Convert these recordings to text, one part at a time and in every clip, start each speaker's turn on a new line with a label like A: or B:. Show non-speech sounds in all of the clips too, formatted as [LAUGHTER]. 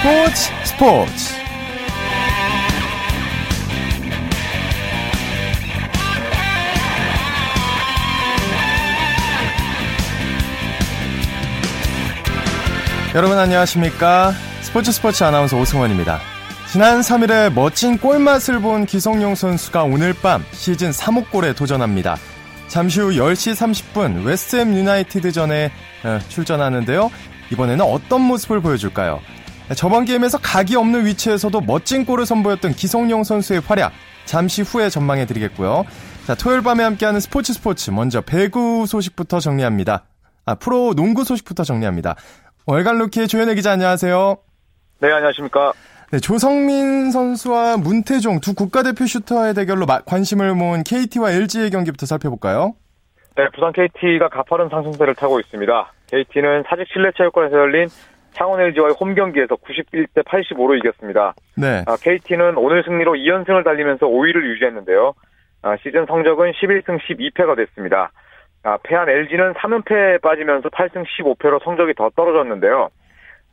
A: 스포츠 스포츠. 여러분 안녕하십니까? 스포츠 스포츠 아나운서 오승원입니다. 지난 3일에 멋진 골맛을 본 기성용 선수가 오늘 밤 시즌 3호 골에 도전합니다. 잠시 후 10시 30분 웨스트햄 유나이티드전에 어, 출전하는데요. 이번에는 어떤 모습을 보여줄까요 저번 게임에서 각이 없는 위치에서도 멋진 골을 선보였던 기성용 선수의 활약 잠시 후에 전망해 드리겠고요. 자, 토요일 밤에 함께하는 스포츠 스포츠 먼저 배구 소식부터 정리합니다. 아, 프로 농구 소식부터 정리합니다. 월간 루키의 조현혜 기자 안녕하세요.
B: 네, 안녕하십니까.
A: 네, 조성민 선수와 문태종 두 국가대표 슈터의 대결로 관심을 모은 KT와 LG의 경기부터 살펴볼까요?
B: 네, 부산 KT가 가파른 상승세를 타고 있습니다. KT는 사직 실내체육관에서 열린 창원 LG와의 홈 경기에서 91대 85로 이겼습니다. 네. 아, KT는 오늘 승리로 2연승을 달리면서 5위를 유지했는데요. 아, 시즌 성적은 11승 12패가 됐습니다. 아, 패한 LG는 3연패에 빠지면서 8승 15패로 성적이 더 떨어졌는데요.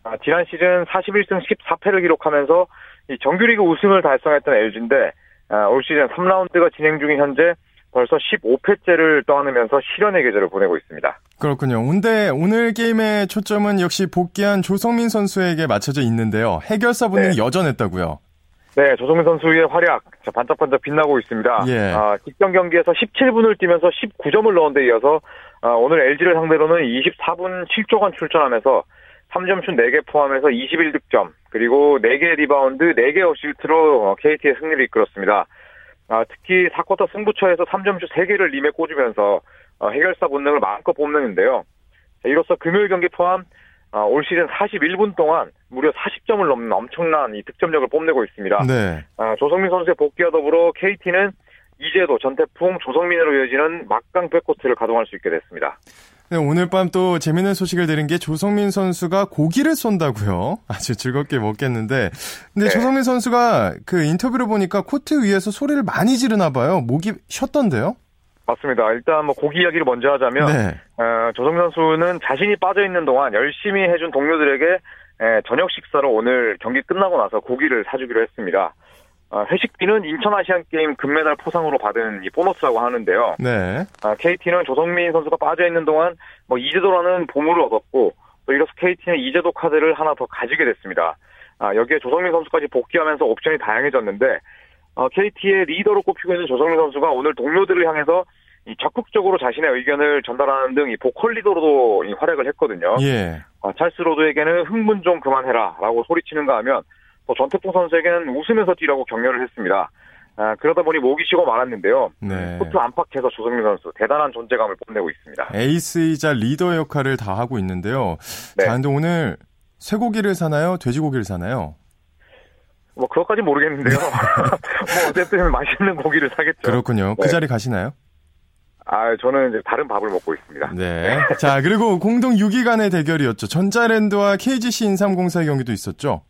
B: 아, 지난 시즌 41승 14패를 기록하면서 이 정규리그 우승을 달성했던 LG인데 아, 올 시즌 3라운드가 진행 중인 현재 벌써 15패째를 떠안으면서 시련의 계절을 보내고 있습니다.
A: 그렇군요. 근데 오늘 게임의 초점은 역시 복귀한 조성민 선수에게 맞춰져 있는데요. 해결사 분이 네. 여전했다고요.
B: 네, 조성민 선수의 활약 반짝반짝 빛나고 있습니다. 예. 아, 직전 경기에서 17분을 뛰면서 19점을 넣은 데 이어서 아, 오늘 LG를 상대로는 24분 7초간 출전하면서 3점슛 4개 포함해서 21득점, 그리고 4개 리바운드, 4개 어시스트로 KT의 승리를 이끌었습니다. 아, 특히 4쿼터 승부처에서 3점슛 3개를 림에 꽂으면서 어, 해결사 본능을 마음껏 뽐내는데요. 이로써 금요일 경기 포함 어, 올 시즌 41분 동안 무려 40점을 넘는 엄청난 이 득점력을 뽐내고 있습니다. 네. 아, 조성민 선수의 복귀와 더불어 KT는 이제도 전태풍 조성민으로 이어지는 막강 백코트를 가동할 수 있게 됐습니다.
A: 네, 오늘 밤 또 재밌는 소식을 들은 게 조성민 선수가 고기를 쏜다고요. [LAUGHS] 아주 즐겁게 먹겠는데. 근데 네. 조성민 선수가 그 인터뷰를 보니까 코트 위에서 소리를 많이 지르나 봐요. 목이 쉬었던데요?
B: 맞습니다. 일단 뭐 고기 이야기를 먼저 하자면 네. 어, 조성민 선수는 자신이 빠져 있는 동안 열심히 해준 동료들에게 에, 저녁 식사로 오늘 경기 끝나고 나서 고기를 사주기로 했습니다. 어, 회식비는 인천 아시안 게임 금메달 포상으로 받은 이 보너스라고 하는데요. 네. 어, KT는 조성민 선수가 빠져 있는 동안 뭐 이재도라는 보물을 얻었고 또 이로써 KT는 이재도 카드를 하나 더 가지게 됐습니다. 아, 여기에 조성민 선수까지 복귀하면서 옵션이 다양해졌는데 어, KT의 리더로 꼽히고 있는 조성민 선수가 오늘 동료들을 향해서 이 적극적으로 자신의 의견을 전달하는 등 이 보컬 리더로도 이 활약을 했거든요. 예. 어, 찰스 로드에게는 흥분 좀 그만해라라고 소리치는가 하면 또 전태풍 선수에게는 웃으면서 뛰라고 격려를 했습니다. 아, 그러다 보니 목이 쉬고 말았는데요. 네. 코트 안팎에서 조성민 선수 대단한 존재감을 뽐내고 있습니다.
A: 에이스이자 리더 역할을 다 하고 있는데요. 네. 자, 근데 오늘 쇠고기를 사나요? 돼지고기를 사나요?
B: 뭐 그것까지 모르겠는데요. [LAUGHS] 뭐 어쨌든 맛있는 고기를 사겠죠.
A: 그렇군요. 그 네. 자리 가시나요?
B: 아, 저는 이제 다른 밥을 먹고 있습니다.
A: 네. 자, 그리고 공동 6위 간의 대결이었죠. 전자랜드와 KGC 인삼공사의 경기도 있었죠.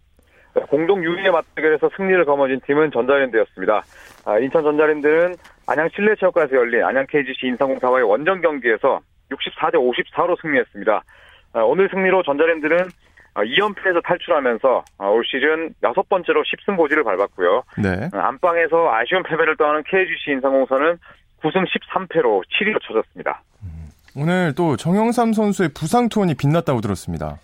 B: 네, 공동 6위의 맞대결에서 승리를 거머쥔 팀은 전자랜드였습니다. 아, 인천 전자랜드는 안양 실내체육관에서 열린 안양 KGC 인삼공사와의 원정 경기에서 64대 54로 승리했습니다. 아, 오늘 승리로 전자랜드는 2연패에서 아, 탈출하면서 아, 올 시즌 여섯 번째로 10승 고지를 밟았고요. 네. 아, 안방에서 아쉬운 패배를 떠하는 KGC 인삼공사는 9승 13패로 7위로 쳐졌습니다. 음,
A: 오늘 또 정영삼 선수의 부상 투혼이 빛났다고 들었습니다.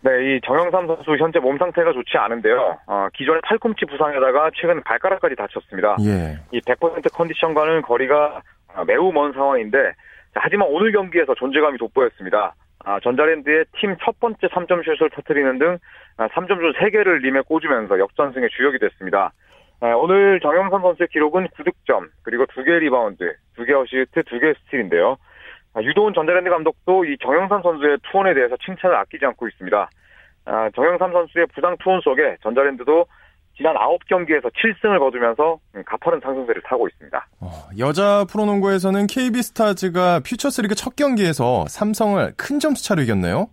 B: 네, 이 정영삼 선수 현재 몸 상태가 좋지 않은데요. 어, 기존에 팔꿈치 부상에다가 최근 발가락까지 다쳤습니다. 예. 이 100% 컨디션과는 거리가 매우 먼 상황인데 하지만 오늘 경기에서 존재감이 돋보였습니다. 아, 전자랜드의 팀 첫 번째 3점 슛을 터뜨리는 등 3점 슛 3개를 림에 꽂으면서 역전승의 주역이 됐습니다. 아, 오늘 정영삼 선수의 기록은 9득점, 그리고 2개 리바운드, 2개 어시스트, 2개 스틸인데요. 아, 유도훈 전자랜드 감독도 이 정영삼 선수의 투혼에 대해서 칭찬을 아끼지 않고 있습니다. 아, 정영삼 선수의 부상 투혼 속에 전자랜드도 지난 9경기에서 7승을 거두면서 가파른 상승세를 타고 있습니다.
A: 어, 여자 프로농구에서는 KB스타즈가 퓨처스리그 첫 경기에서 삼성을 큰 점수 차로 이겼네요.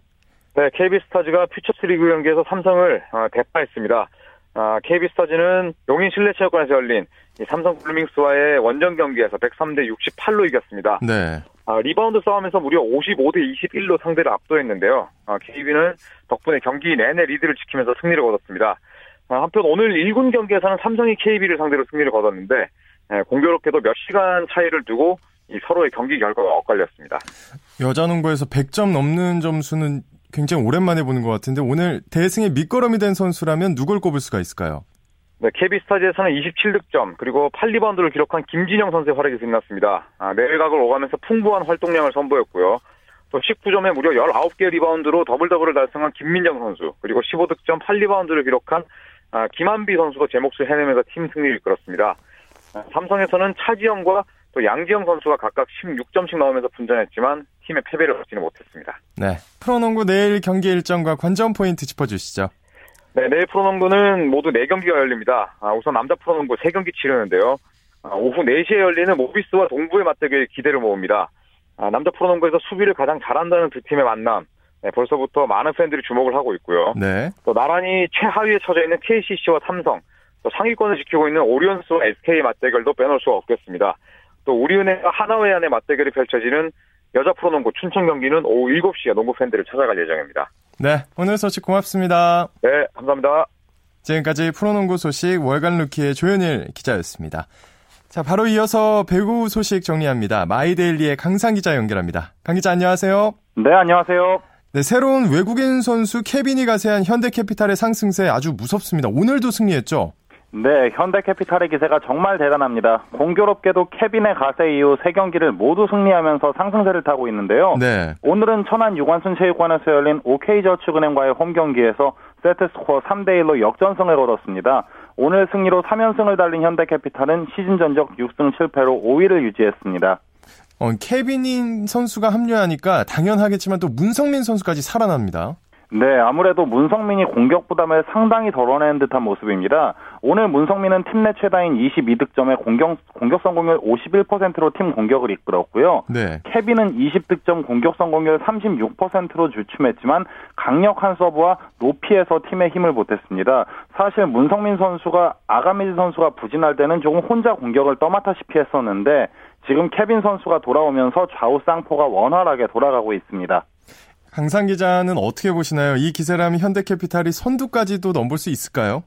B: 네, KB스타즈가 퓨처스리그 경기에서 삼성을 어, 대파했습니다. 아, KB스타즈는 용인 실내체육관에서 열린 삼성 블루밍스와의 원정 경기에서 103대 68로 이겼습니다. 네. 아, 리바운드 싸움에서 무려 55대 21로 상대를 압도했는데요. 아, KB는 덕분에 경기 내내 리드를 지키면서 승리를 거뒀습니다. 아, 한편 오늘 1군 경기에서는 삼성이 KB를 상대로 승리를 거뒀는데 예, 공교롭게도 몇 시간 차이를 두고 서로의 경기 결과가 엇갈렸습니다.
A: 여자 농구에서 100점 넘는 점수는 굉장히 오랜만에 보는 것 같은데 오늘 대승의 밑거름이 된 선수라면 누굴 꼽을 수가 있을까요?
B: 네, KB스타즈에서는 27득점 그리고 8리바운드를 기록한 김진영 선수의 활약이 빛났습니다. 아, 내외곽을 오가면서 풍부한 활동량을 선보였고요. 또 19점에 무려 19개 리바운드로 더블 더블을 달성한 김민정 선수 그리고 15득점 8리바운드를 기록한 아, 김한비 선수도 제 몫을 해내면서 팀 승리를 이끌었습니다. 아, 삼성에서는 차지영과 또 양지영 선수가 각각 16점씩 넣으면서 분전했지만 팀의 패배를 얻지는 못했습니다.
A: 네. 프로농구 내일 경기 일정과 관전 포인트 짚어주시죠.
B: 네, 내일 프로농구는 모두 4경기가 열립니다. 아, 우선 남자 프로농구 3경기 치르는데요. 아, 오후 4시에 열리는 모비스와 동부의 맞대결 기대를 모읍니다. 아, 남자 프로농구에서 수비를 가장 잘한다는 두 팀의 만남. 네, 벌써부터 많은 팬들이 주목을 하고 있고요. 네. 또 나란히 최하위에 처져 있는 KCC와 삼성, 또 상위권을 지키고 있는 오리온스와 SK 맞대결도 빼놓을 수가 없겠습니다. 또 우리은행과 하나회 안의 맞대결이 펼쳐지는 여자 프로농구 춘천 경기는 오후 7시에 농구 팬들을 찾아갈 예정입니다.
A: 네, 오늘 소식 고맙습니다.
B: 네, 감사합니다.
A: 지금까지 프로농구 소식 월간 루키의 조현일 기자였습니다. 자, 바로 이어서 배구 소식 정리합니다. 마이데일리의 강상 기자 연결합니다. 강 기자 안녕하세요.
C: 네, 안녕하세요.
A: 네, 새로운 외국인 선수 케빈이 가 세한 현대캐피탈의 상승세 아주 무섭습니다. 오늘도 승리했죠?
C: 네, 현대캐피탈의 기세가 정말 대단합니다. 공교롭게도 케빈의 가세 이후 세 경기를 모두 승리하면서 상승세를 타고 있는데요. 네. 오늘은 천안 유관순 체육관에서 열린 OK저축은행과의 홈 경기에서 세트 스코어 3대 1로 역전승을 거뒀습니다. 오늘 승리로 3연승을 달린 현대캐피탈은 시즌 전적 6승 7패로 5위를 유지했습니다.
A: 어, 케빈인 선수가 합류하니까 당연하겠지만 또 문성민 선수까지 살아납니다.
C: 네, 아무래도 문성민이 공격 부담을 상당히 덜어내는 듯한 모습입니다. 오늘 문성민은 팀 내 최다인 22득점에 공격, 공격 성공률 51%로 팀 공격을 이끌었고요. 네. 케빈은 20득점 공격 성공률 36%로 주춤했지만 강력한 서브와 높이에서 팀의 힘을 보탰습니다. 사실 문성민 선수가 아가미즈 선수가 부진할 때는 조금 혼자 공격을 떠맡아시피 했었는데 지금 케빈 선수가 돌아오면서 좌우 쌍포가 원활하게 돌아가고 있습니다.
A: 강상 기자는 어떻게 보시나요? 이 기세라면 현대캐피탈이 선두까지도 넘볼 수 있을까요?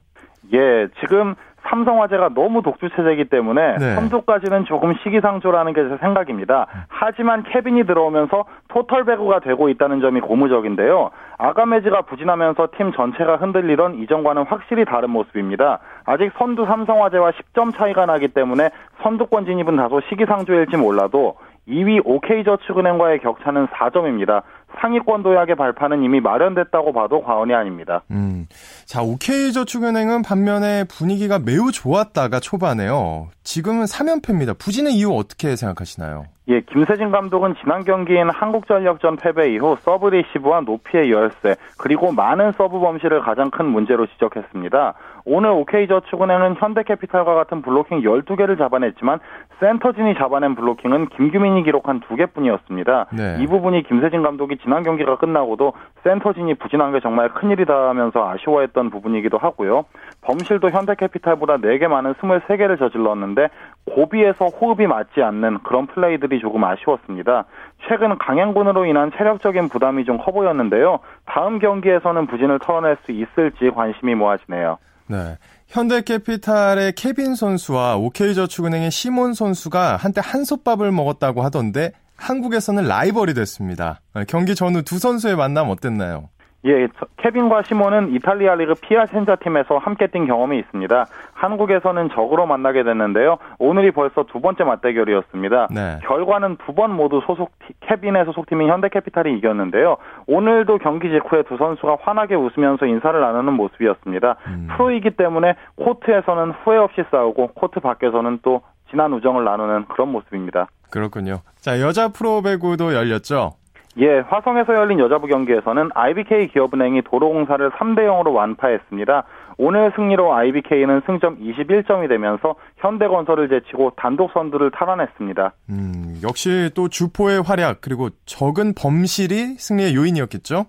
C: 예, 지금 삼성화재가 너무 독주체제이기 때문에 네. 선두까지는 조금 시기상조라는 게 제 생각입니다. 하지만 케빈이 들어오면서 토털 배구가 되고 있다는 점이 고무적인데요. 아가메즈가 부진하면서 팀 전체가 흔들리던 이전과는 확실히 다른 모습입니다. 아직 선두 삼성화재와 10점 차이가 나기 때문에 선두권 진입은 다소 시기상조일지 몰라도 2위 OK저축은행과의 격차는 4점입니다. 상위권 도약의 발판은 이미 마련됐다고 봐도 과언이 아닙니다. 음.
A: 자, OK저축은행은 반면에 분위기가 매우 좋았다가 초반에요. 지금은 3연패입니다. 부진의 이유 어떻게 생각하시나요?
C: 예, 김세진 감독은 지난 경기인 한국전력전 패배 이후 서브 리시브와 높이의 열세, 그리고 많은 서브 범실을 가장 큰 문제로 지적했습니다. 오늘 OK저축은행은 현대캐피탈과 같은 블로킹 12개를 잡아냈지만 센터진이 잡아낸 블로킹은 김규민이 기록한 2개뿐이었습니다. 네. 이 부분이 김세진 감독이 지난 경기가 끝나고도 센터진이 부진한 게 정말 큰일이다 하면서 아쉬워했던 부분이기도 하고요. 범실도 현대캐피탈보다 4개 많은 23개를 저질렀는데 고비에서 호흡이 맞지 않는 그런 플레이들이 조금 아쉬웠습니다. 최근 강행군으로 인한 체력적인 부담이 좀 커 보였는데요. 다음 경기에서는 부진을 털어낼 수 있을지 관심이 모아지네요.
A: 네. 현대캐피탈의 케빈 선수와 OK저축은행의 시몬 선수가 한때 한솥밥을 먹었다고 하던데 한국에서는 라이벌이 됐습니다. 경기 전후 두 선수의 만남 어땠나요?
C: 예, 케빈과 시몬은 이탈리아 리그 피아센자 팀에서 함께 뛴 경험이 있습니다. 한국에서는 적으로 만나게 됐는데요. 오늘이 벌써 두 번째 맞대결이었습니다. 네. 결과는 두 번 모두 소속 케빈의 소속팀인 현대캐피탈이 이겼는데요. 오늘도 경기 직후에 두 선수가 환하게 웃으면서 인사를 나누는 모습이었습니다. 음. 프로이기 때문에 코트에서는 후회 없이 싸우고 코트 밖에서는 또 진한 우정을 나누는 그런 모습입니다.
A: 그렇군요. 자, 여자 프로 배구도 열렸죠?
C: 예, 화성에서 열린 여자부 경기에서는 IBK 기업은행이 도로공사를 3대 0으로 완파했습니다. 오늘 승리로 IBK는 승점 21점이 되면서 현대건설을 제치고 단독 선두를 탈환했습니다.
A: 음, 역시 또 주포의 활약 그리고 적은 범실이 승리의 요인이었겠죠?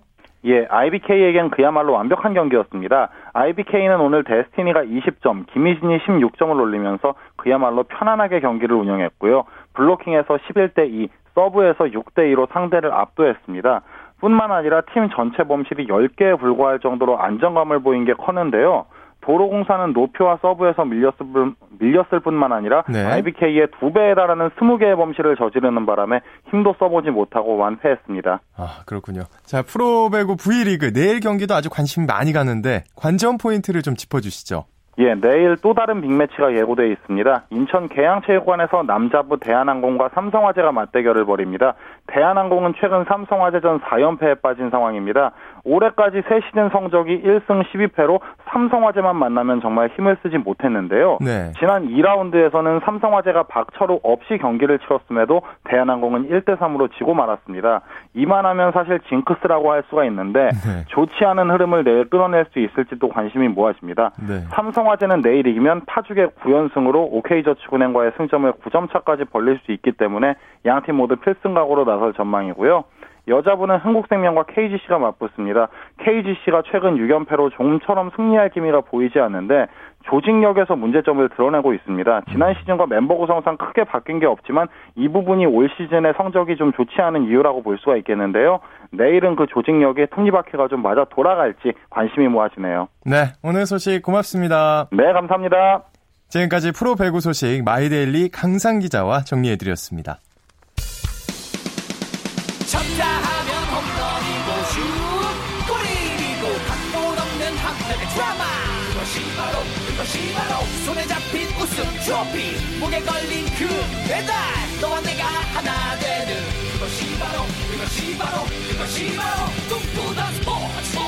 C: 예, IBK에겐 그야말로 완벽한 경기였습니다. IBK는 오늘 데스티니가 20점, 김희진이 16점을 올리면서 그야말로 편안하게 경기를 운영했고요. 블로킹에서 11대 2, 서브에서 6대 2로 상대를 압도했습니다. 뿐만 아니라 팀 전체 범실이 10개에 불과할 정도로 안정감을 보인 게 컸는데요. 도로공사는 노표와 서브에서 밀렸을, 뿐, 밀렸을 뿐만 아니라 네. IBK의 두 배에 달하는 20개의 범실을 저지르는 바람에 힘도 써보지 못하고 완패했습니다.
A: 아 그렇군요. 자 프로배구 V리그 내일 경기도 아주 관심이 많이 가는데 관전 포인트를 좀 짚어주시죠.
C: 예, 내일 또 다른 빅매치가 예고되어 있습니다. 인천 계양체육관에서 남자부 대한항공과 삼성화재가 맞대결을 벌입니다. 대한항공은 최근 삼성화재전 4연패에 빠진 상황입니다. 올해까지 새 시즌 성적이 1승 12패로 삼성화재만 만나면 정말 힘을 쓰지 못했는데요. 네. 지난 2라운드에서는 삼성화재가 박철우 없이 경기를 치렀음에도 대한항공은 1대 3으로 지고 말았습니다. 이만하면 사실 징크스라고 할 수가 있는데 [LAUGHS] 네. 좋지 않은 흐름을 내일 끊어낼 수 있을지도 관심이 모아집니다. 네. 삼성화재는 내일 이기면 파죽의 9연승으로 OK저축은행과의 승점을 9점 차까지 벌릴 수 있기 때문에 양팀 모두 필승 각오로 나설 전망이고요. 여자분은 한국생명과 KGC가 맞붙습니다. KGC가 최근 6연패로 좀처럼 승리할 기미가 보이지 않는데 조직력에서 문제점을 드러내고 있습니다. 지난 시즌과 멤버 구성상 크게 바뀐 게 없지만 이 부분이 올 시즌의 성적이 좀 좋지 않은 이유라고 볼 수가 있겠는데요. 내일은 그 조직력에 톱니바퀴가 좀 맞아 돌아갈지 관심이 모아지네요.
A: 네, 오늘 소식 고맙습니다.
C: 네, 감사합니다.
A: 지금까지 프로 배구 소식 마이데일리 강상 기자와 정리해드렸습니다. 트로피 목에 걸린 그 배달 너와 내가 하나 되는 그것이 바로 그것이 바로 그것이 바로 꿈꾸던 스포츠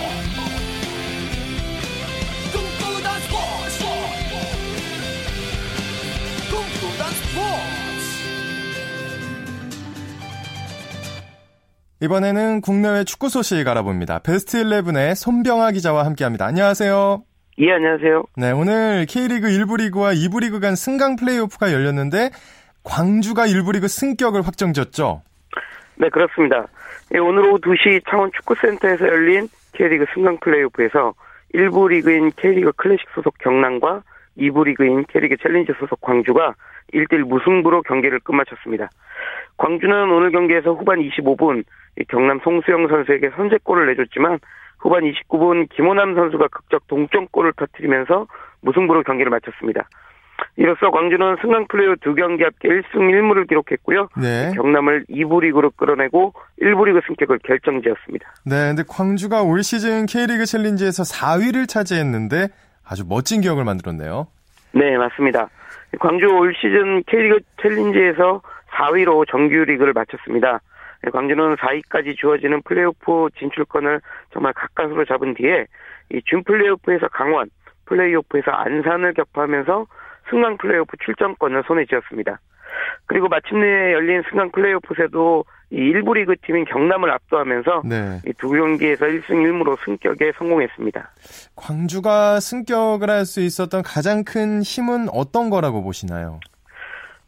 A: 꿈꾸던 스포츠 꿈꾸던 스포츠 이번에는 국내외 축구 소식 알아봅니다. 베스트 11의 손병아 기자와 함께합니다. 안녕하세요.
D: 예, 안녕하세요.
A: 네, 오늘 K리그 1부 리그와 2부 리그 간 승강 플레이오프가 열렸는데 광주가 1부 리그 승격을 확정지었죠?
D: 네, 그렇습니다. 예, 오늘 오후 2시 창원 축구센터에서 열린 K리그 승강 플레이오프에서 1부 리그인 K리그 클래식 소속 경남과 2부 리그인 K리그 챌린지 소속 광주가 1대1 무승부로 경기를 끝마쳤습니다. 광주는 오늘 경기에서 후반 25분 경남 송수영 선수에게 선제골을 내줬지만 후반 29분 김호남 선수가 극적 동점골을 터뜨리면서 무승부로 경기를 마쳤습니다. 이로써 광주는 승강 플레이오프 두 경기 합계 1승 1무를 기록했고요. 네. 경남을 2부 리그로 끌어내고 1부 리그 승격을 결정지었습니다.
A: 네, 근데 광주가 올 시즌 K리그 챌린지에서 4위를 차지했는데 아주 멋진 기억을 만들었네요.
D: 네, 맞습니다. 광주 올 시즌 K리그 챌린지에서 4위로 정규 리그를 마쳤습니다. 네, 광주는 4위까지 주어지는 플레이오프 진출권을 정말 가까스로 잡은 뒤에 이 준 플레이오프에서 강원, 플레이오프에서 안산을 격파하면서 승강 플레이오프 출전권을 손에 쥐었습니다. 그리고 마침내 열린 승강 플레이오프에도 이 1부 리그 팀인 경남을 압도하면서 네. 이두 경기에서 1승 1무로 승격에 성공했습니다.
A: 광주가 승격을 할 수 있었던 가장 큰 힘은 어떤 거라고 보시나요?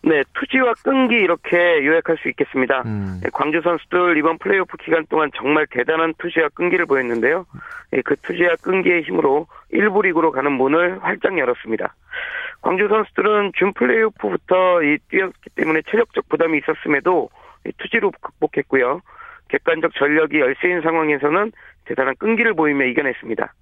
D: 네, 투지와 끈기 이렇게 요약할 수 있겠습니다. 음. 네, 광주 선수들 이번 플레이오프 기간 동안 정말 대단한 투지와 끈기를 보였는데요. 네, 그 투지와 끈기의 힘으로 1부 리그로 가는 문을 활짝 열었습니다. 광주 선수들은 준 플레이오프부터 뛰었기 때문에 체력적 부담이 있었음에도 투지로 극복했고요. 객관적 전력이 열세인 상황에서는 대단한 끈기를 보이며 이겨냈습니다.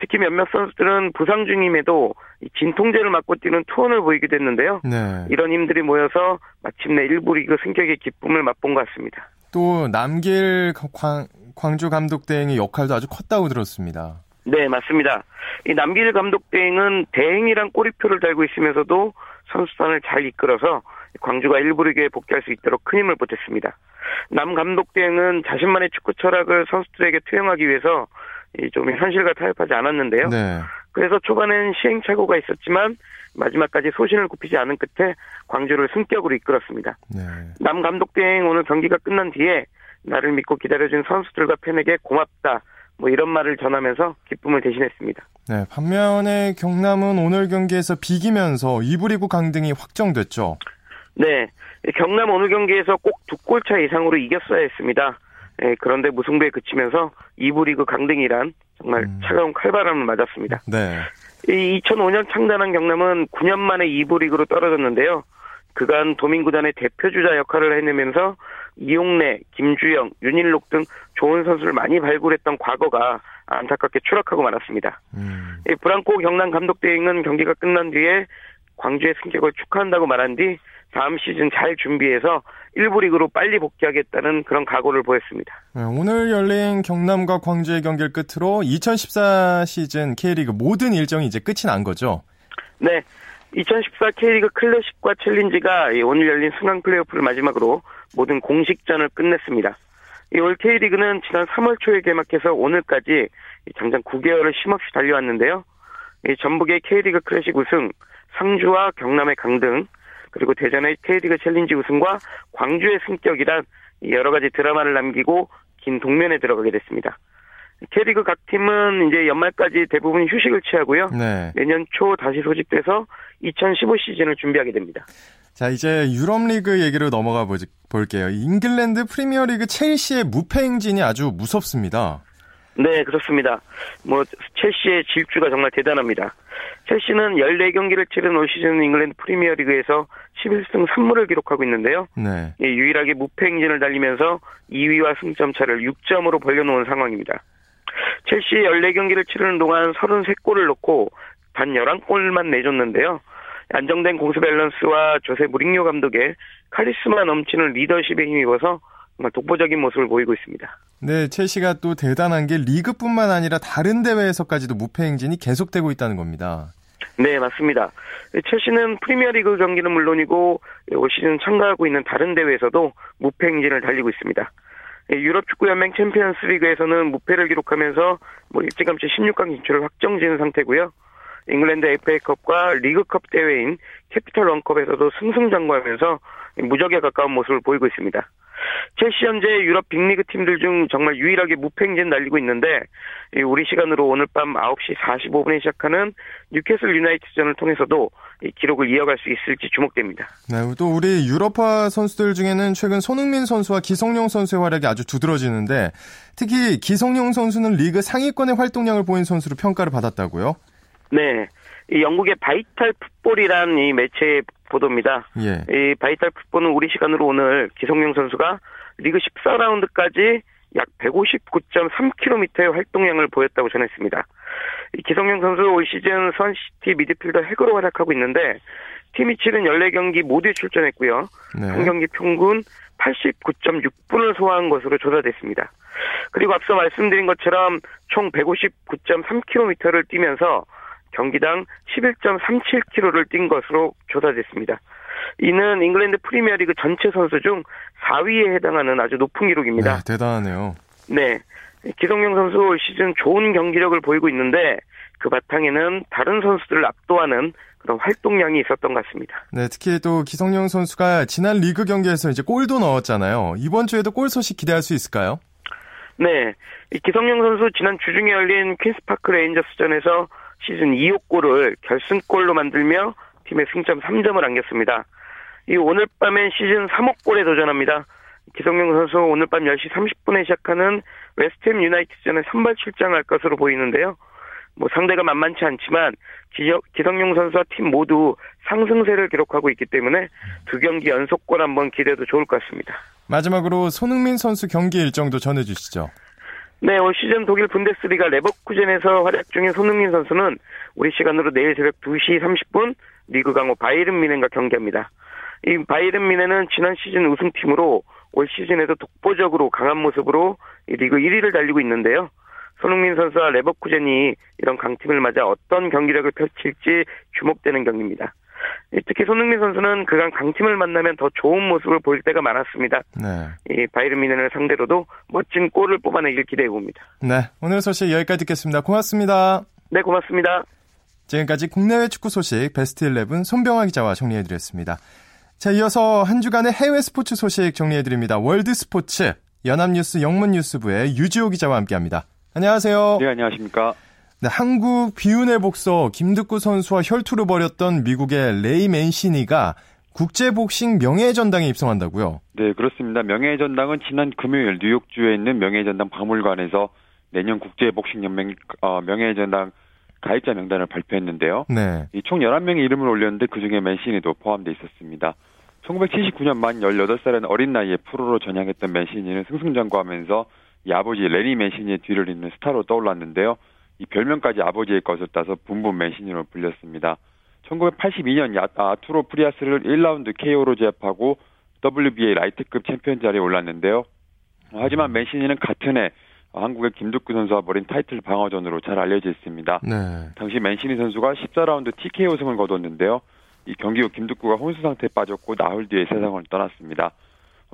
D: 특히 몇몇 선수들은 부상 중임에도 진통제를 맞고 뛰는 투혼을 보이기도 했는데요. 네. 이런 힘들이 모여서 마침내 일부 리그 승격의 기쁨을 맛본 것 같습니다.
A: 또 남길 광, 광주 감독 대행의 역할도 아주 컸다고 들었습니다.
D: 네, 맞습니다. 이 남길 감독 대행은 대행이란 꼬리표를 달고 있으면서도 선수단을 잘 이끌어서 광주가 일부 리그에 복귀할 수 있도록 큰 힘을 보탰습니다. 남 감독 대행은 자신만의 축구 철학을 선수들에게 투영하기 위해서 좀 현실과 타협하지 않았는데요. 네. 그래서 초반엔 시행착오가 있었지만 마지막까지 소신을 굽히지 않은 끝에 광주를 승격으로 이끌었습니다. 네. 남 감독 대행 오늘 경기가 끝난 뒤에 나를 믿고 기다려준 선수들과 팬에게 고맙다. 뭐 이런 말을 전하면서 기쁨을 대신했습니다.
A: 네, 반면에 경남은 오늘 경기에서 비기면서 2부 리그 강등이 확정됐죠.
D: 네, 경남 오늘 경기에서 꼭 두 골차 이상으로 이겼어야 했습니다. 예, 그런데 무승부에 그치면서 2부 리그 강등이란 정말 음. 차가운 칼바람을 맞았습니다. 네. 이 2005년 창단한 경남은 9년 만에 2부 리그로 떨어졌는데요. 그간 도민구단의 대표주자 역할을 해내면서 이용래, 김주영, 윤일록 등 좋은 선수를 많이 발굴했던 과거가 안타깝게 추락하고 말았습니다. 음. 브랑코 경남 감독 대행은 경기가 끝난 뒤에 광주의 승격을 축하한다고 말한 뒤 다음 시즌 잘 준비해서 1부 리그로 빨리 복귀하겠다는 그런 각오를 보였습니다.
A: 네, 오늘 열린 경남과 광주의 경기를 끝으로 2014 시즌 K리그 모든 일정이 이제 끝이 난 거죠?
D: 네. 2014 K리그 클래식과 챌린지가 오늘 열린 승강 플레이오프를 마지막으로 모든 공식전을 끝냈습니다. 올 K리그는 지난 3월 초에 개막해서 오늘까지 장장 9개월을 쉼없이 달려왔는데요. 전북의 K리그 클래식 우승, 상주와 경남의 강등, 그리고 대전의 K리그 챌린지 우승과 광주의 승격이란 여러 가지 드라마를 남기고 긴 동면에 들어가게 됐습니다. K리그 각 팀은 이제 연말까지 대부분 휴식을 취하고요. 네. 내년 초 다시 소집돼서 2015 시즌을 준비하게 됩니다.
A: 자, 이제 유럽 리그 얘기로 넘어가 볼게요. 잉글랜드 프리미어리그 첼시의 무패 행진이 아주 무섭습니다.
D: 네, 그렇습니다. 뭐 첼시의 질주가 정말 대단합니다. 첼시는 14경기를 치른 올 시즌 잉글랜드 프리미어리그에서 11승 3무를 기록하고 있는데요. 네. 유일하게 무패 행진을 달리면서 2위와 승점 차를 6점으로 벌려놓은 상황입니다. 첼시 14경기를 치르는 동안 33골을 넣고 단 11골만 내줬는데요. 안정된 공수 밸런스와 조세 무링요 감독의 카리스마 넘치는 리더십에 힘입어서 정말 독보적인 모습을 보이고 있습니다.
A: 네, 첼시가 또 대단한 게 리그뿐만 아니라 다른 대회에서까지도 무패 행진이 계속되고 있다는 겁니다.
D: 네, 맞습니다. 첼시는 프리미어리그 경기는 물론이고 올 시즌 참가하고 있는 다른 대회에서도 무패 행진을 달리고 있습니다. 유럽 축구 연맹 챔피언스 리그에서는 무패를 기록하면서 뭐 일찌감치 16강 진출을 확정지은 상태고요. 잉글랜드 FA컵과 리그컵 대회인 캐피털 원컵에서도 승승장구하면서 무적에 가까운 모습을 보이고 있습니다. 첼시 현재 유럽 빅리그 팀들 중 정말 유일하게 무팽진 날리고 있는데 우리 시간으로 오늘 밤 9시 45분에 시작하는 뉴캐슬 유나이티전을 통해서도 기록을 이어갈 수 있을지 주목됩니다.
A: 네, 또 우리 유럽파 선수들 중에는 최근 손흥민 선수와 기성용 선수의 활약이 아주 두드러지는데 특히 기성용 선수는 리그 상위권의 활동량을 보인 선수로 평가를 받았다고요?
D: 네. 이 영국의 바이탈 풋볼이란 이 매체의 보도입니다. 예. 이 바이탈 풋볼은 우리 시간으로 오늘 기성용 선수가 리그 14라운드까지 약 159.3km의 활동량을 보였다고 전했습니다. 이 기성용 선수 올 시즌 스완지시티 미드필더 핵으로 활약하고 있는데 팀이 치른 14경기 모두에 출전했고요. 네. 한 경기 평균 89.6분을 소화한 것으로 조사됐습니다. 그리고 앞서 말씀드린 것처럼 총 159.3km를 뛰면서 경기당 11.37km를 뛴 것으로 조사됐습니다. 이는 잉글랜드 프리미어리그 전체 선수 중 4위에 해당하는 아주 높은 기록입니다.
A: 네, 대단하네요.
D: 네. 기성용 선수 올 시즌 좋은 경기력을 보이고 있는데 그 바탕에는 다른 선수들을 압도하는 그런 활동량이 있었던 것 같습니다.
A: 네, 특히 또 기성용 선수가 지난 리그 경기에서 이제 골도 넣었잖아요. 이번 주에도 골 소식 기대할 수 있을까요?
D: 네. 기성용 선수 지난 주중에 열린 퀸스파크 레인저스전에서 시즌 2호 골을 결승골로 만들며 팀의 승점 3점을 안겼습니다. 이 오늘 밤엔 시즌 3호 골에 도전합니다. 기성용 선수 오늘 밤 10시 30분에 시작하는 웨스트햄 유나이티드전에 선발 출장할 것으로 보이는데요. 뭐 상대가 만만치 않지만 기성용 선수와 팀 모두 상승세를 기록하고 있기 때문에 두 경기 연속골 한번 기대도 좋을 것 같습니다.
A: 마지막으로 손흥민 선수 경기 일정도 전해주시죠.
D: 네, 올 시즌 독일 분데스리가 레버쿠젠에서 활약 중인 손흥민 선수는 우리 시간으로 내일 새벽 2시 30분 리그 강호 바이른 미넨과 경기합니다. 이 바이른 미넨은 지난 시즌 우승팀으로 올 시즌에도 독보적으로 강한 모습으로 리그 1위를 달리고 있는데요. 손흥민 선수와 레버쿠젠이 이런 강팀을 맞아 어떤 경기력을 펼칠지 주목되는 경기입니다. 특히 손흥민 선수는 그간 강팀을 만나면 더 좋은 모습을 보일 때가 많았습니다. 네. 이 바이에른 뮌헨을 상대로도 멋진 골을 뽑아내길 기대해 봅니다.
A: 네, 오늘 소식 여기까지 듣겠습니다. 고맙습니다.
D: 네, 고맙습니다.
A: 지금까지 국내외 축구 소식 베스트 11 손병화 기자와 정리해드렸습니다. 자, 이어서 한 주간의 해외 스포츠 소식 정리해드립니다. 월드 스포츠 연합뉴스 영문뉴스부의 유지호 기자와 함께합니다. 안녕하세요.
E: 네, 안녕하십니까.
A: 네, 한국 비운의 복서 김득구 선수와 혈투를 벌였던 미국의 레이 맨시니가 국제복싱 명예전당에 입성한다고요?
E: 네, 그렇습니다. 명예전당은 지난 금요일 뉴욕주에 있는 명예전당 박물관에서 내년 국제복싱연맹 어, 명예전당 가입자 명단을 발표했는데요. 네. 이 총 11명의 이름을 올렸는데 그중에 맨시니도 포함되어 있었습니다. 1979년 만 18살의 어린 나이에 프로로 전향했던 맨시니는 승승장구하면서 이 아버지 레니 맨시니의 뒤를 잇는 스타로 떠올랐는데요. 이 별명까지 아버지의 것을 따서 붐붐 맨시니로 불렸습니다. 1982년 아투로 프리아스를 1라운드 KO로 제압하고 WBA 라이트급 챔피언 자리에 올랐는데요. 하지만 맨시니는 같은 해 한국의 김득구 선수와 벌인 타이틀 방어전으로 잘 알려져 있습니다. 네. 당시 맨시니 선수가 14라운드 TKO 승을 거뒀는데요. 이 경기 후 김득구가 혼수 상태에 빠졌고 나흘 뒤에 세상을 떠났습니다.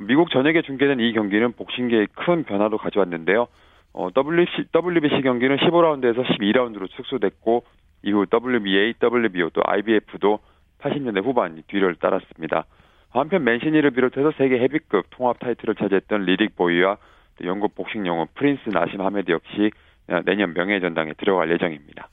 E: 미국 전역에 중계된 이 경기는 복싱계에 큰 변화도 가져왔는데요. 어, WC, WBC 경기는 15라운드에서 12라운드로 축소됐고 이후 WBA, WBO 또 IBF도 80년대 후반 뒤를 따랐습니다. 한편 맨시니를 비롯해서 세계 헤비급 통합 타이틀을 차지했던 리딕 보우와 영국 복싱 영웅 프린스 나심 하메드 역시 내년 명예전당에 들어갈 예정입니다.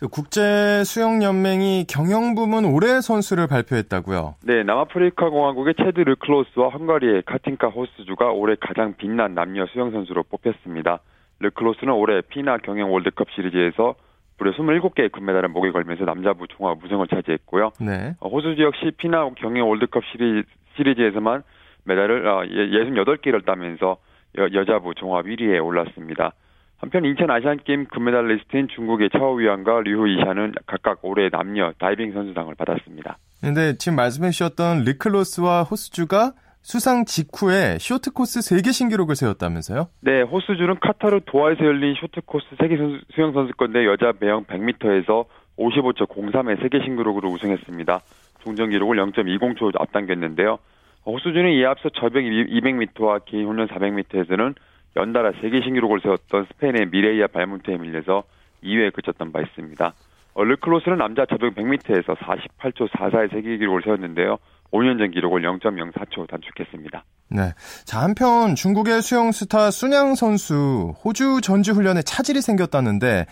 A: 그 국제 수영 연맹이 경영 부문 올해 선수를 발표했다고요?
E: 네, 남아프리카 공화국의 채드 르클로스와 헝가리의 카틴카 호스주가 올해 가장 빛난 남녀 수영 선수로 뽑혔습니다. 르클로스는 올해 피나 경영 월드컵 시리즈에서 무려 27개의 금메달을 목에 걸면서 남자부 종합 우승을 차지했고요. 네. 어, 호스주 역시 피나 경영 월드컵 시리, 시리즈에서만 메달을 68개를 어, 따면서 여, 자부 종합 1위에 올랐습니다. 한편 인천 아시안게임 금메달리스트인 중국의 차오위안과 류후이샤는 각각 올해 남녀 다이빙 선수상을 받았습니다.
A: 그런데 지금 말씀해 주셨던 르클로스와 호스주가 수상 직후에 쇼트 코스 세계 신기록을 세웠다면서요?
E: 네, 호스주는 카타르 도하에서 열린 쇼트 코스 세계 수영 선수권 대회 여자 배영 100m에서 55.03의 세계 신기록으로 우승했습니다. 종전 기록을 0.20초 앞당겼는데요. 호스주는 이에 앞서 접영 200m와 개인 혼영 400m에서는 연달아 세계 신기록을 세웠던 스페인의 미레이아 벨몬테에 밀려서 2회에 그쳤던 바 있습니다. 얼르클로스는 남자 저병 100m에서 48초 44의 세계 기록을 세웠는데요. 5년 전 기록을 0.04초 단축했습니다.
A: 네. 자, 한편 중국의 수영 스타 순양 선수 호주 전지 훈련에 차질이 생겼다는데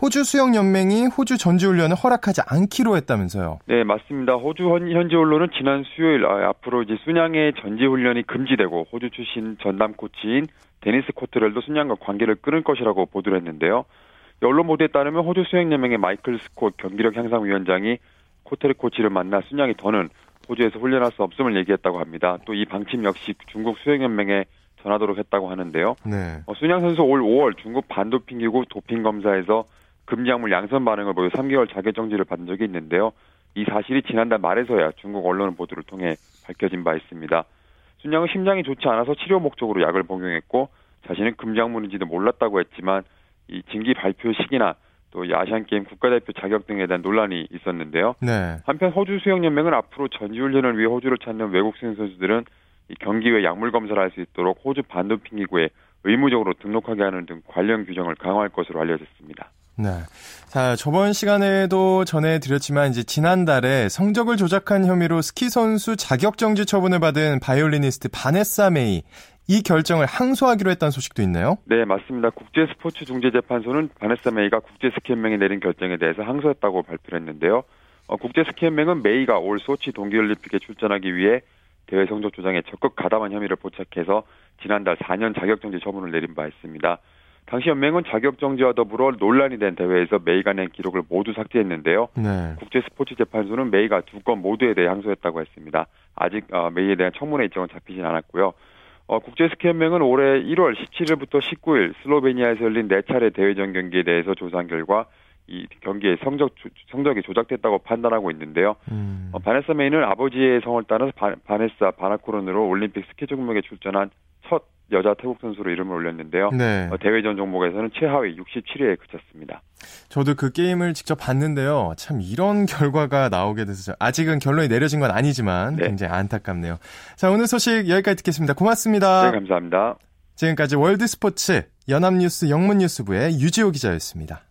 A: 호주 수영 연맹이 호주 전지 훈련을 허락하지 않기로 했다면서요?
E: 네, 맞습니다. 호주 현지 언론은 지난 수요일 아, 앞으로 이제 순양의 전지 훈련이 금지되고 호주 출신 전담 코치인 데니스 코트렐도 쑨양과 관계를 끊을 것이라고 보도를 했는데요. 언론 보도에 따르면 호주 수영 연맹의 마이클 스콧 경기력 향상 위원장이 코트렐 코치를 만나 쑨양이 더는 호주에서 훈련할 수 없음을 얘기했다고 합니다. 또 이 방침 역시 중국 수영 연맹에 전하도록 했다고 하는데요. 네. 어, 쑨양 선수 올 5월 중국 반도핑 기구 도핑 검사에서 금지약물 양성 반응을 보여 3개월 자격 정지를 받은 적이 있는데요. 이 사실이 지난달 말에서야 중국 언론 보도를 통해 밝혀진 바 있습니다. 쑨양은 심장이 좋지 않아서 치료 목적으로 약을 복용했고 자신은 금지약물인지도 몰랐다고 했지만 이 징계 발표 시기나 또 아시안 게임 국가대표 자격 등에 대한 논란이 있었는데요. 네. 한편 호주 수영 연맹은 앞으로 전지 훈련을 위해 호주를 찾는 외국 수영 선수들은 이 경기 외 약물 검사를 할 수 있도록 호주 반도핑 기구에 의무적으로 등록하게 하는 등 관련 규정을 강화할 것으로 알려졌습니다.
A: 네. 자, 저번 시간에도 전해드렸지만, 이제 지난달에 성적을 조작한 혐의로 스키 선수 자격 정지 처분을 받은 바이올리니스트 바네사 메이. 이 결정을 항소하기로 했다는 소식도 있네요.
E: 네, 맞습니다. 국제 스포츠 중재 재판소는 바네사 메이가 국제 스키 연맹이 내린 결정에 대해서 항소했다고 발표를 했는데요. 어, 국제 스키 연맹은 메이가 올 소치 동계 올림픽에 출전하기 위해 대회 성적 조작에 적극 가담한 혐의를 포착해서 지난달 4년 자격 정지 처분을 내린 바 있습니다. 당시 연맹은 자격 정지와 더불어 논란이 된 대회에서 메이가 낸 기록을 모두 삭제했는데요. 네. 국제 스포츠 재판소는 메이가 두 건 모두에 대해 항소했다고 했습니다. 아직 어, 메이에 대한 청문회 일정은 잡히진 않았고요. 어, 국제 스키 연맹은 올해 1월 17일부터 19일 슬로베니아에서 열린 4차례 대회전 경기에 대해서 조사한 결과 이 경기의 성적 성적이 조작됐다고 판단하고 있는데요. 음. 어, 바네사 메이는 아버지의 성을 따라서 바, 바네사 바나코른으로 올림픽 스키 종목에 출전한 첫 여자 태국 선수로 이름을 올렸는데요. 네. 어, 대회전 종목에서는 최하위 67위에 그쳤습니다.
A: 저도 그 게임을 직접 봤는데요. 참 이런 [LAUGHS] 결과가 나오게 돼서 아직은 결론이 내려진 건 아니지만 네. 굉장히 안타깝네요. 자 오늘 소식 여기까지 듣겠습니다. 고맙습니다.
E: 네 감사합니다.
A: 지금까지 월드스포츠 연합뉴스 영문뉴스부의 유지호 기자였습니다.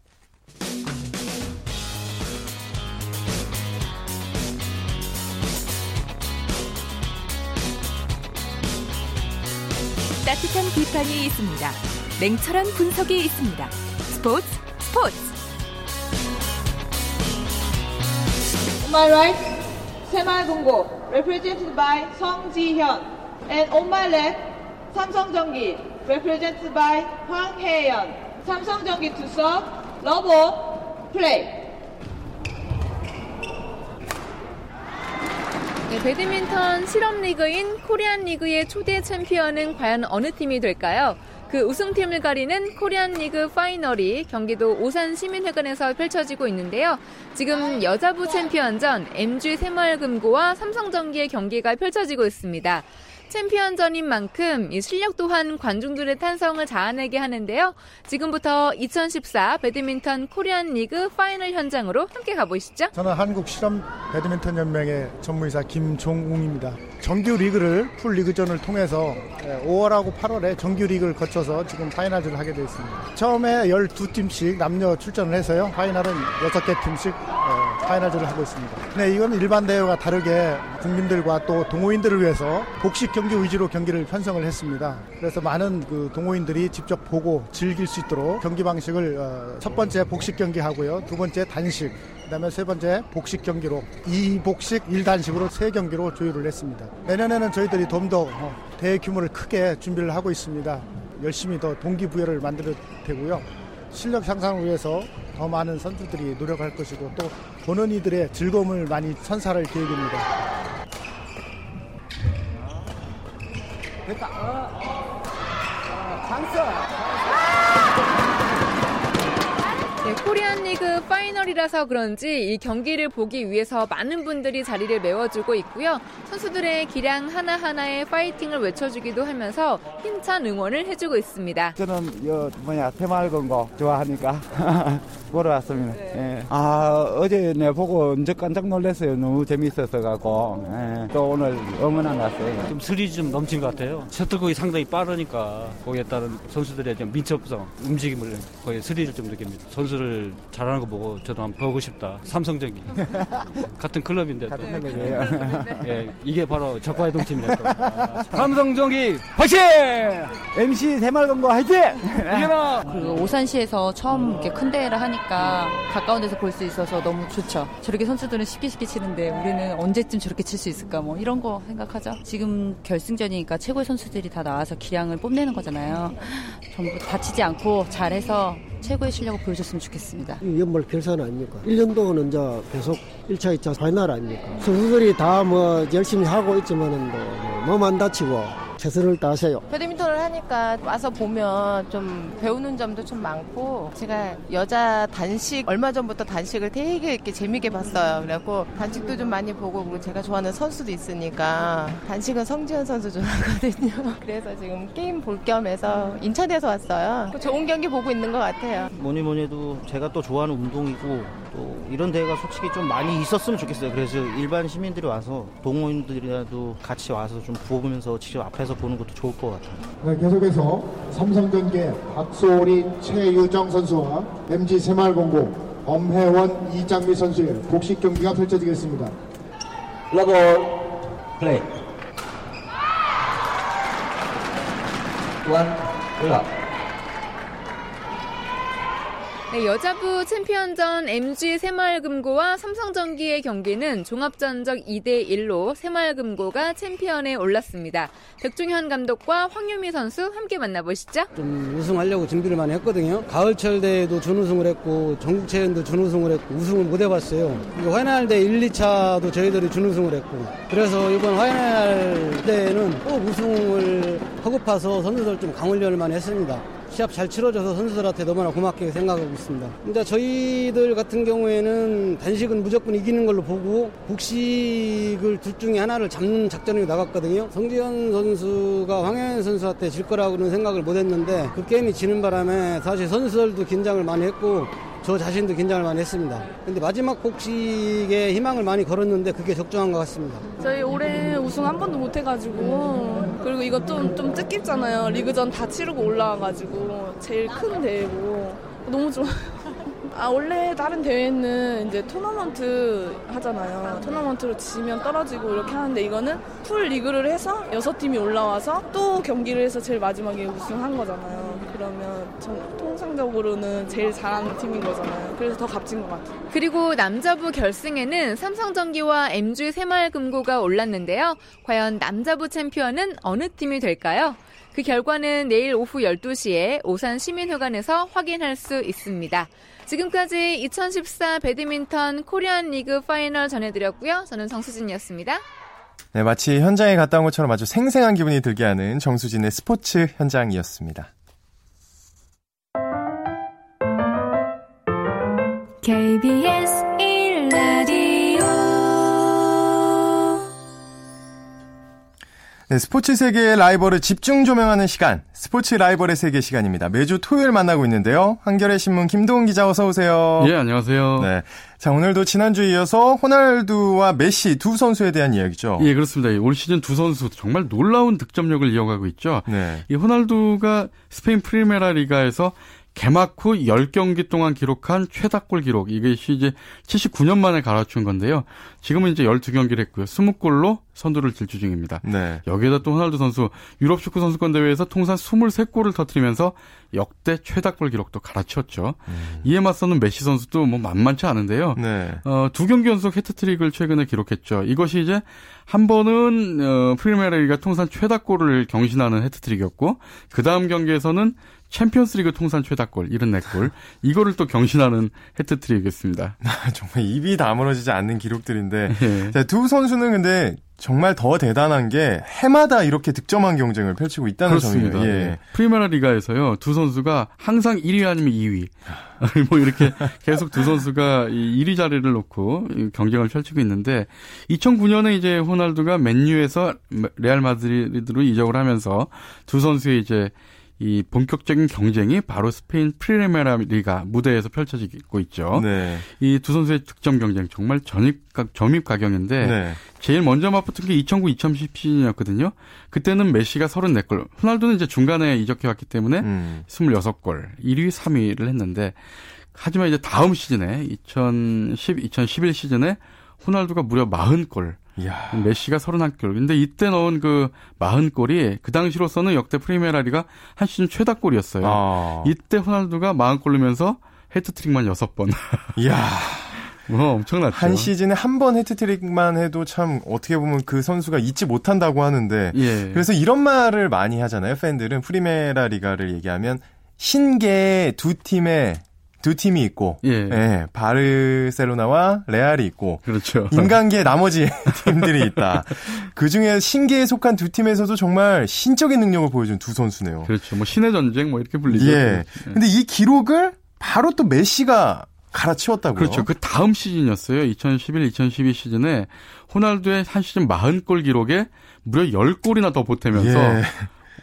F: 따뜻한 비판이 있습니다. 냉철한 분석이 있습니다. 스포츠 스포츠.
G: On my right, 새마을금고 represented by 성지현 and on my left, 삼성전기 represented by 황혜연. 삼성전기 to serve, love all, play.
H: 네, 배드민턴 실업리그인 코리안 리그의 초대 챔피언은 과연 어느 팀이 될까요? 그 우승팀을 가리는 코리안 리그 파이널이 경기도 오산 시민회관에서 펼쳐지고 있는데요. 지금 여자부 챔피언전 MG 새마을금고와 삼성전기의 경기가 펼쳐지고 있습니다. 챔피언전인 만큼 이 실력 또한 관중들의 탄성을 자아내게 하는데요. 지금부터 2014 배드민턴 코리안 리그 파이널 현장으로 함께 가보시죠.
I: 저는 한국 실업 배드민턴 연맹의 전무이사 김종웅입니다. 정규 리그를 풀 리그전을 통해서 5월하고 8월에 정규 리그를 거쳐서 지금 파이널전을 하게 되어 있습니다. 처음에 12팀씩 남녀 출전을 해서요. 파이널은 6개 팀씩 파이널전을 하고 있습니다. 네, 이건 일반 대회와 다르게 국민들과 또 동호인들을 위해서 복식 경기 위주로 경기를 편성을 했습니다. 그래서 많은 그 동호인들이 직접 보고 즐길 수 있도록 경기 방식을 어, 첫 번째 복식 경기 하고요. 두 번째 단식, 그다음에 세 번째 복식 경기로 이복식 일단식으로 세 경기로 조율을 했습니다. 내년에는 저희들이 좀 더 대규모를 크게 준비를 하고 있습니다. 열심히 더 동기부여를 만들어 되고요. 실력 향상을 위해서 더 많은 선수들이 노력할 것이고 또 보는 이들의 즐거움을 많이 선사할 계획입니다. 됐다. 어, 어,
H: 네, 코리안 리그 파이널이라서 그런지 이 경기를 보기 위해서 많은 분들이 자리를 메워주고 있고요. 선수들의 기량 하나하나에 파이팅을 외쳐주기도 하면서 힘찬 응원을 해주고 있습니다.
J: 저는 여 뭐냐 새마을건 거 좋아하니까 [LAUGHS] 보러 왔습니다. 네. 예. 아 어제 내 보고 언제 깜짝 놀랐어요. 너무 재밌었어 갖고 예. 또 오늘 응원한 왔어요.
K: 좀 스릴이 좀 넘친 것 같아요. 셔틀곡이 상당히 빠르니까 거기에 따른 선수들의 좀 민첩성, 움직임을 거의 스릴을 좀 느낍니다. 선수 선수를 잘하는 거 보고 저도 한번 보고 싶다. 삼성전기. [LAUGHS] 같은 클럽인데. 같은 클럽이에요. 예, 이게 바로 적과의 동팀이라고. [LAUGHS] 삼성전기 화이팅!
J: MC 새말건거 화이팅!
L: 이겨라! 그 오산시에서 처음 이렇게 큰 대회를 하니까 가까운 데서 볼 수 있어서 너무 좋죠. 저렇게 선수들은 쉽게 쉽게 치는데 우리는 언제쯤 저렇게 칠 수 있을까 뭐 이런 거 생각하죠. 지금 결승전이니까 최고의 선수들이 다 나와서 기량을 뽐내는 거잖아요. 전부 다치지 않고 잘해서 최고의 실력을 보여줬으면 좋겠습니다.
M: 연말 결산 아닙니까? 1년 동안은 이제 계속 1차, 2차 파이널 아닙니까? 선수들이 다 뭐 열심히 하고 있지만은 뭐 몸 안 다치고 최선을 다하세요.
N: 배드민턴을 하니까 와서 보면 좀 배우는 점도 좀 많고 제가 여자 단식 얼마 전부터 단식을 되게 이렇게 재밌게 봤어요. 그래갖고 단식도 좀 많이 보고 그리고 제가 좋아하는 선수도 있으니까 단식은 성지현 선수 좋아하거든요. [LAUGHS] 그래서 지금 게임 볼 겸해서 인천에서 왔어요. 좋은 경기 보고 있는 것 같아요.
O: 뭐니 뭐니 해도 제가 또 좋아하는 운동이고 또 이런 대회가 솔직히 좀 많이 있었으면 좋겠어요. 그래서 일반 시민들이 와서 동호인들이라도 같이 와서 좀 보면서 직접 앞에서 보는 것도 좋을 것 같아요.
P: 네, 계속해서 삼성전기 박소리 최유정 선수와 MG 새마을금고 엄혜원 이장미 선수의 복식 경기가 펼쳐지겠습니다.
Q: Love all, play. One, love.
H: 네, 여자부 챔피언전 MG 새마을금고와 삼성전기의 경기는 종합전적 2대1로 새마을금고가 챔피언에 올랐습니다. 백중현 감독과 황유미 선수 함께 만나보시죠.
R: 좀 우승하려고 준비를 많이 했거든요. 가을철 대회도 준우승을 했고 전국체전도 준우승을 했고 우승을 못 해봤어요. 화이날 대 1, 2차도 저희들이 준우승을 했고 그래서 이번 화이날 대회는 꼭 우승을 하고파서 선수들 좀 강훈련을 많이 했습니다. 시합 잘 치러줘서 선수들한테 너무나 고맙게 생각하고 있습니다. 이제 저희들 같은 경우에는 단식은 무조건 이기는 걸로 보고 복식을 둘 중에 하나를 잡는 작전이 나갔거든요. 성지현 선수가 황현 선수한테 질 거라고는 생각을 못 했는데 그 게임이 지는 바람에 사실 선수들도 긴장을 많이 했고 저 자신도 긴장을 많이 했습니다. 근데 마지막 복식에 희망을 많이 걸었는데 그게 적중한 것 같습니다.
S: 저희 올해 우승 한 번도 못 해가지고 그리고 이거 좀, 좀 뜻깊잖아요. 리그전 다 치르고 올라와가지고 제일 큰 대회고 너무 좋아요. [LAUGHS] 아 원래 다른 대회는 이제 토너먼트 하잖아요. 토너먼트로 지면 떨어지고 이렇게 하는데 이거는 풀 리그를 해서 여섯 팀이 올라와서 또 경기를 해서 제일 마지막에 우승한 거잖아요. 그러면 통상적으로는 제일 잘하는 팀인 거잖아요. 그래서 더 값진 것 같아요.
H: 그리고 남자부 결승에는 삼성전기와 MG 새마을금고가 올랐는데요. 과연 남자부 챔피언은 어느 팀이 될까요? 그 결과는 내일 오후 12시에 오산 시민회관에서 확인할 수 있습니다. 지금까지 2014 배드민턴 코리안 리그 파이널 전해드렸고요. 저는 정수진이었습니다.
A: 네, 마치 현장에 갔다 온 것처럼 아주 생생한 기분이 들게 하는 정수진의 스포츠 현장이었습니다. KBS 1라디오 네, 스포츠 세계의 라이벌을 집중 조명하는 시간, 스포츠 라이벌의 세계 시간입니다. 매주 토요일 만나고 있는데요. 한겨레 신문 김동훈 기자 어서 오세요.
T: 예, 안녕하세요. 네.
A: 자, 오늘도 지난주에 이어서 호날두와 메시 두 선수에 대한 이야기죠.
T: 예, 그렇습니다. 올 시즌 두 선수 정말 놀라운 득점력을 이어가고 있죠. 네. 이 호날두가 스페인 프리메라 리가에서 개막 후 10경기 동안 기록한 최다골 기록. 이것이 이제 79년 만에 갈아치운 건데요. 지금은 이제 12경기를 했고요. 20골로 선두를 질주 중입니다. 네. 여기에다 또 호날두 선수 유럽 축구 선수권 대회에서 통산 23골을 터뜨리면서 역대 최다골 기록도 갈아치웠죠. 음. 이에 맞서는 메시 선수도 뭐 만만치 않은데요. 네. 어, 두 경기 연속 해트트릭을 최근에 기록했죠. 이것이 이제 한 번은 어, 프리메라리가 통산 최다골을 경신하는 해트트릭이었고 그 다음 경기에서는 챔피언스리그 통산 최다골 74골 이거를 또 경신하는 해트트릭이었습니다. [LAUGHS]
A: 정말 입이 다물어지지 않는 기록들인데 예. 자, 두 선수는 근데 정말 더 대단한 게 해마다 이렇게 득점한 경쟁을 펼치고 있다는 그렇습니다. 점이에요. 예. 네.
T: 프리메라 리가에서요 두 선수가 항상 1위 아니면 2위 [LAUGHS] 뭐 이렇게 계속 두 선수가 이 1위 자리를 놓고 경쟁을 펼치고 있는데 2009년에 이제 호날두가 맨유에서 레알 마드리드로 이적을 하면서 두 선수의 이제 이 본격적인 경쟁이 바로 스페인 프리메라 리가 무대에서 펼쳐지고 있죠. 네. 이 두 선수의 득점 경쟁 정말 전입 점입가경인데 네. 제일 먼저 맞붙은 게 2009-2010 시즌이었거든요. 그때는 메시가 34골, 호날두는 이제 중간에 이적해 왔기 때문에 음. 26골, 1위, 3위를 했는데 하지만 이제 다음 시즌에 2010, 2011 시즌에 호날두가 무려 40골, 이야. 메시가 31골. 근데 이때 넣은 그 40골이 그 당시로서는 역대 프리메라리가 한 시즌 최다 골이었어요. 아. 이때 호날두가 40골 넣으면서 해트트릭만 6번. [LAUGHS]
A: 이야.
T: 뭐 엄청났죠.
A: 한 시즌에 한 번 해트트릭만 해도 참 어떻게 보면 그 선수가 잊지 못한다고 하는데 예. 그래서 이런 말을 많이 하잖아요. 팬들은 프리메라 리가를 얘기하면 신계 두 팀의 두 팀이 있고, 예. 예. 바르셀로나와 레알이 있고,
T: 그렇죠.
A: 인간계 나머지 [LAUGHS] 팀들이 있다. 그 중에 신계에 속한 두 팀에서도 정말 신적인 능력을 보여준 두 선수네요.
T: 그렇죠. 뭐 신의 전쟁 뭐 이렇게 불리죠.
A: 예. 예. 근데 이 기록을 바로 또 메시가 갈아치웠다고요.
T: 그렇죠. 그 다음 시즌이었어요. 2011, 2012 시즌에 호날두의 한 시즌 40골 기록에 무려 10골이나 더 보태면서 예.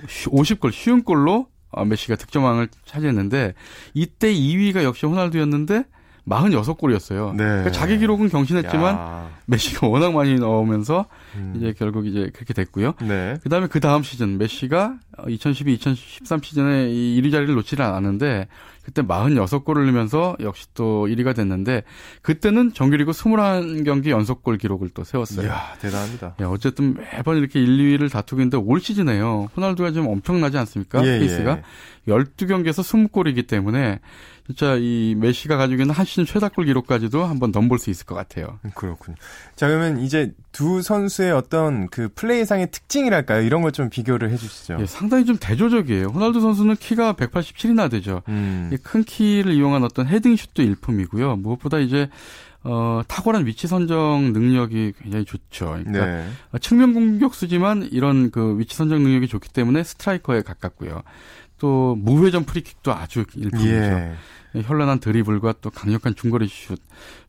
T: 50골 쉰 골로 어, 메시가 득점왕을 차지했는데 이때 2위가 역시 호날두였는데 46골이었어요. 네. 그러니까 자기 기록은 경신했지만 야. 메시가 워낙 많이 넣으면서 음. 이제 결국 이제 그렇게 됐고요. 네. 그다음에 그 다음 시즌 메시가 2012-2013 시즌에 이 1위 자리를 놓지를 않았는데 그때 46골을 넣으면서 역시 또 1위가 됐는데 그때는 정규리그 21경기 연속골 기록을 또 세웠어요.
A: 이야, 대단합니다.
T: 예, 어쨌든 매번 이렇게 1, 2위를 다투고 있는데 올 시즌에요. 호날두가 좀 엄청나지 않습니까? 예, 페이스가. 예. 12경기에서 20골이기 때문에 진짜 이 메시가 가지고 있는 한 시즌 최다골 기록까지도 한번 넘볼 수 있을 것 같아요.
A: 그렇군요. 자, 그러면 이제 두 선수의 어떤 그 플레이상의 특징이랄까요? 이런 걸 좀 비교를 해 주시죠.
T: 예, 상당히 좀 대조적이에요. 호날두 선수는 키가 187이나 되죠. 음. 큰 키를 이용한 어떤 헤딩슛도 일품이고요. 무엇보다 이제 어, 탁월한 위치 선정 능력이 굉장히 좋죠. 그러니까 네. 측면 공격수지만 이런 그 위치 선정 능력이 좋기 때문에 스트라이커에 가깝고요. 또 무회전 프리킥도 아주 일품이죠. 예. 현란한 드리블과 또 강력한 중거리 슛,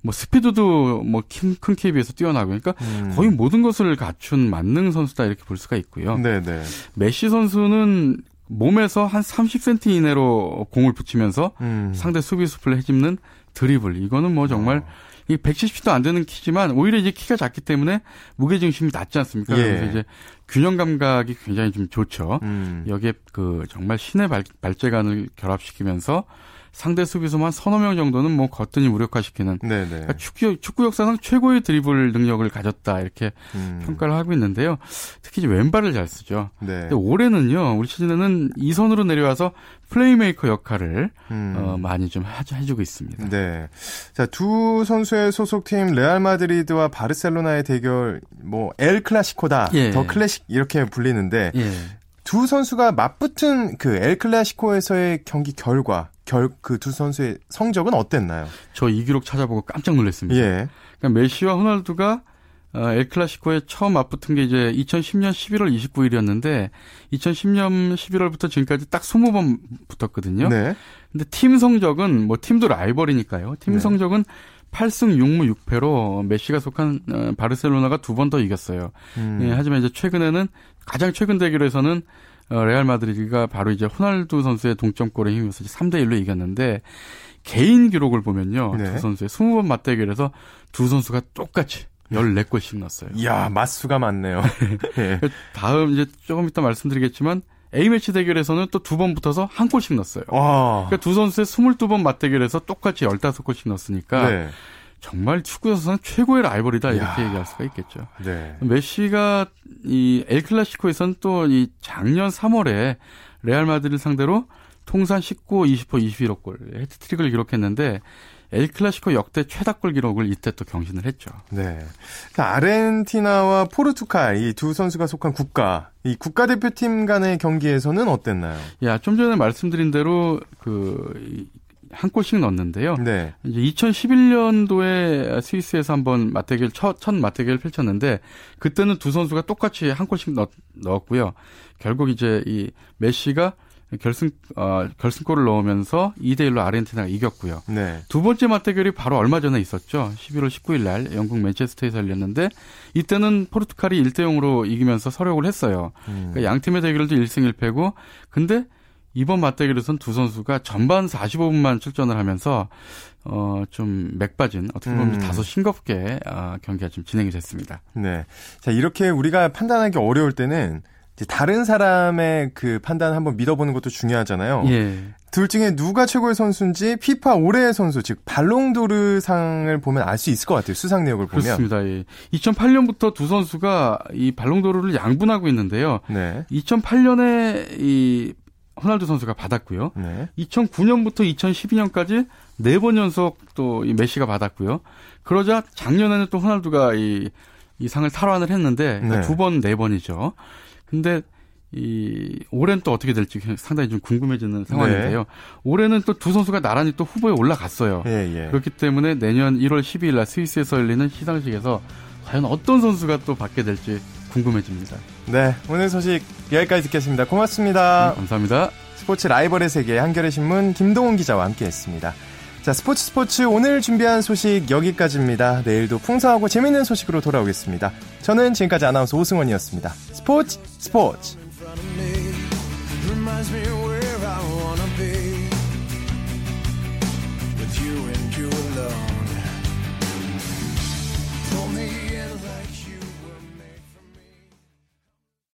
T: 뭐 스피드도 뭐큰 비해서 뛰어나고 그러니까 음. 거의 모든 것을 갖춘 만능 선수다 이렇게 볼 수가 있고요. 네네. 네. 메시 선수는 몸에서 한 30cm 이내로 공을 붙이면서 음. 상대 수비수를 해집는 드리블 이거는 뭐 정말 어. 이 170도 안 되는 키지만 오히려 이제 키가 작기 때문에 무게 중심이 낮지 않습니까? 예. 그래서 이제 균형 감각이 굉장히 좀 좋죠. 음. 여기에 그 정말 신의 발, 발재간을 결합시키면서 상대 수비수만 서너 명 정도는 뭐 거뜬히 무력화시키는 그러니까 축구 축구 역사상 최고의 드리블 능력을 가졌다 이렇게 음. 평가를 하고 있는데요. 특히 이제 왼발을 잘 쓰죠. 네. 근데 올해는요 우리 시즌에는 이선으로 내려와서 플레이메이커 역할을 음. 어, 많이 좀 해주고 있습니다.
A: 네. 자, 두 선수의 소속팀 레알 마드리드와 바르셀로나의 대결 뭐 엘 클라시코다. 예. The Classic 이렇게 불리는데 예. 두 선수가 맞붙은 그 엘 클라시코에서의 경기 결과 결 그 두 선수의 성적은 어땠나요?
T: 저 이 기록 찾아보고 깜짝 놀랐습니다. 예. 그러니까 메시와 호날두가 어, 엘클라시코에 처음 맞붙은 게 이제 2010년 11월 29일이었는데 2010년 11월부터 지금까지 딱 20번 붙었거든요. 네. 근데 팀 성적은 뭐 팀도 라이벌이니까요. 팀 네. 성적은 8승 6무 6패로 메시가 속한 어, 바르셀로나가 두 번 더 이겼어요. 음. 예, 하지만 이제 최근에는 가장 최근 대결에서는 어, 레알 마드리드가 바로 이제 호날두 선수의 동점골에 힘입어서 3대 1로 이겼는데 개인 기록을 보면요. 네. 두 선수의 20번 맞대결에서 두 선수가 똑같이 14골씩 넣었어요.
A: 이야, 맛수가 많네요. [LAUGHS]
T: 네. 다음 이제 조금 이따 말씀드리겠지만 A매치 대결에서는 또 두 번 붙어서 한 골씩 넣었어요. 와. 그러니까 두 선수의 22번 맞대결에서 똑같이 15골씩 넣었으니까 네. 정말 축구 선수는 최고의 라이벌이다 이렇게 야. 얘기할 수가 있겠죠. 네. 메시가 이 엘클라시코에서는 또 이 작년 3월에 레알 마드리드 상대로 통산 19, 20호, 21호 골 헤트트릭을 기록했는데 엘 클라시코 역대 최다골 기록을 이때 또 경신을 했죠.
A: 네. 그러니까 아르헨티나와 포르투갈 이 두 선수가 속한 국가 이 국가대표팀 간의 경기에서는 어땠나요?
T: 야, 좀 전에 말씀드린 대로 그 한 골씩 넣었는데요. 네. 이제 2011년도에 스위스에서 한번 맞대결 첫, 첫 맞대결을 펼쳤는데 그때는 두 선수가 똑같이 한 골씩 넣, 넣었고요. 결국 이제 이 메시가 결승 어, 결승골을 넣으면서 2대 1로 아르헨티나가 이겼고요. 네. 두 번째 맞대결이 바로 얼마 전에 있었죠. 11월 19일 날 영국 맨체스터에서 열렸는데 이때는 포르투갈이 1대 0으로 이기면서 서력을 했어요. 음. 그러니까 양 팀의 대결도 1승 1패고 근데 이번 맞대결에서는 두 선수가 전반 45분만 출전을 하면서 어, 좀 맥빠진 어떻게 보면 음. 다소 싱겁게 어, 경기가 좀 진행이 됐습니다.
A: 네. 자, 이렇게 우리가 판단하기 어려울 때는 다른 사람의 그 판단 한번 믿어보는 것도 중요하잖아요. 예. 둘 중에 누가 최고의 선수인지 피파 올해의 선수 즉 발롱도르 상을 보면 알 수 있을 것 같아요. 수상 내역을 보면.
T: 그렇습니다. 예. 2008년부터 두 선수가 이 발롱도르를 양분하고 있는데요. 네. 2008년에 이 호날두 선수가 받았고요. 네. 2009년부터 2012년까지 네 번 연속 또 이 메시가 받았고요. 그러자 작년에는 또 호날두가 이, 이 상을 탈환을 했는데 그러니까 네. 두 번, 네 번이죠. 근데 이 올해는 또 어떻게 될지 상당히 좀 궁금해지는 상황인데요. 네. 올해는 또 두 선수가 나란히 또 후보에 올라갔어요. 예, 예. 그렇기 때문에 내년 1월 12일 날 스위스에서 열리는 시상식에서 과연 어떤 선수가 또 받게 될지 궁금해집니다.
A: 네, 오늘 소식 여기까지 듣겠습니다. 고맙습니다.
T: 네, 감사합니다.
A: 스포츠 라이벌의 세계 한겨레 신문 김동훈 기자와 함께했습니다. 자, 스포츠 스포츠 오늘 준비한 소식 여기까지입니다. 내일도 풍성하고 재밌는 소식으로 돌아오겠습니다. 저는 지금까지 아나운서 오승원이었습니다. 스포츠 스포츠.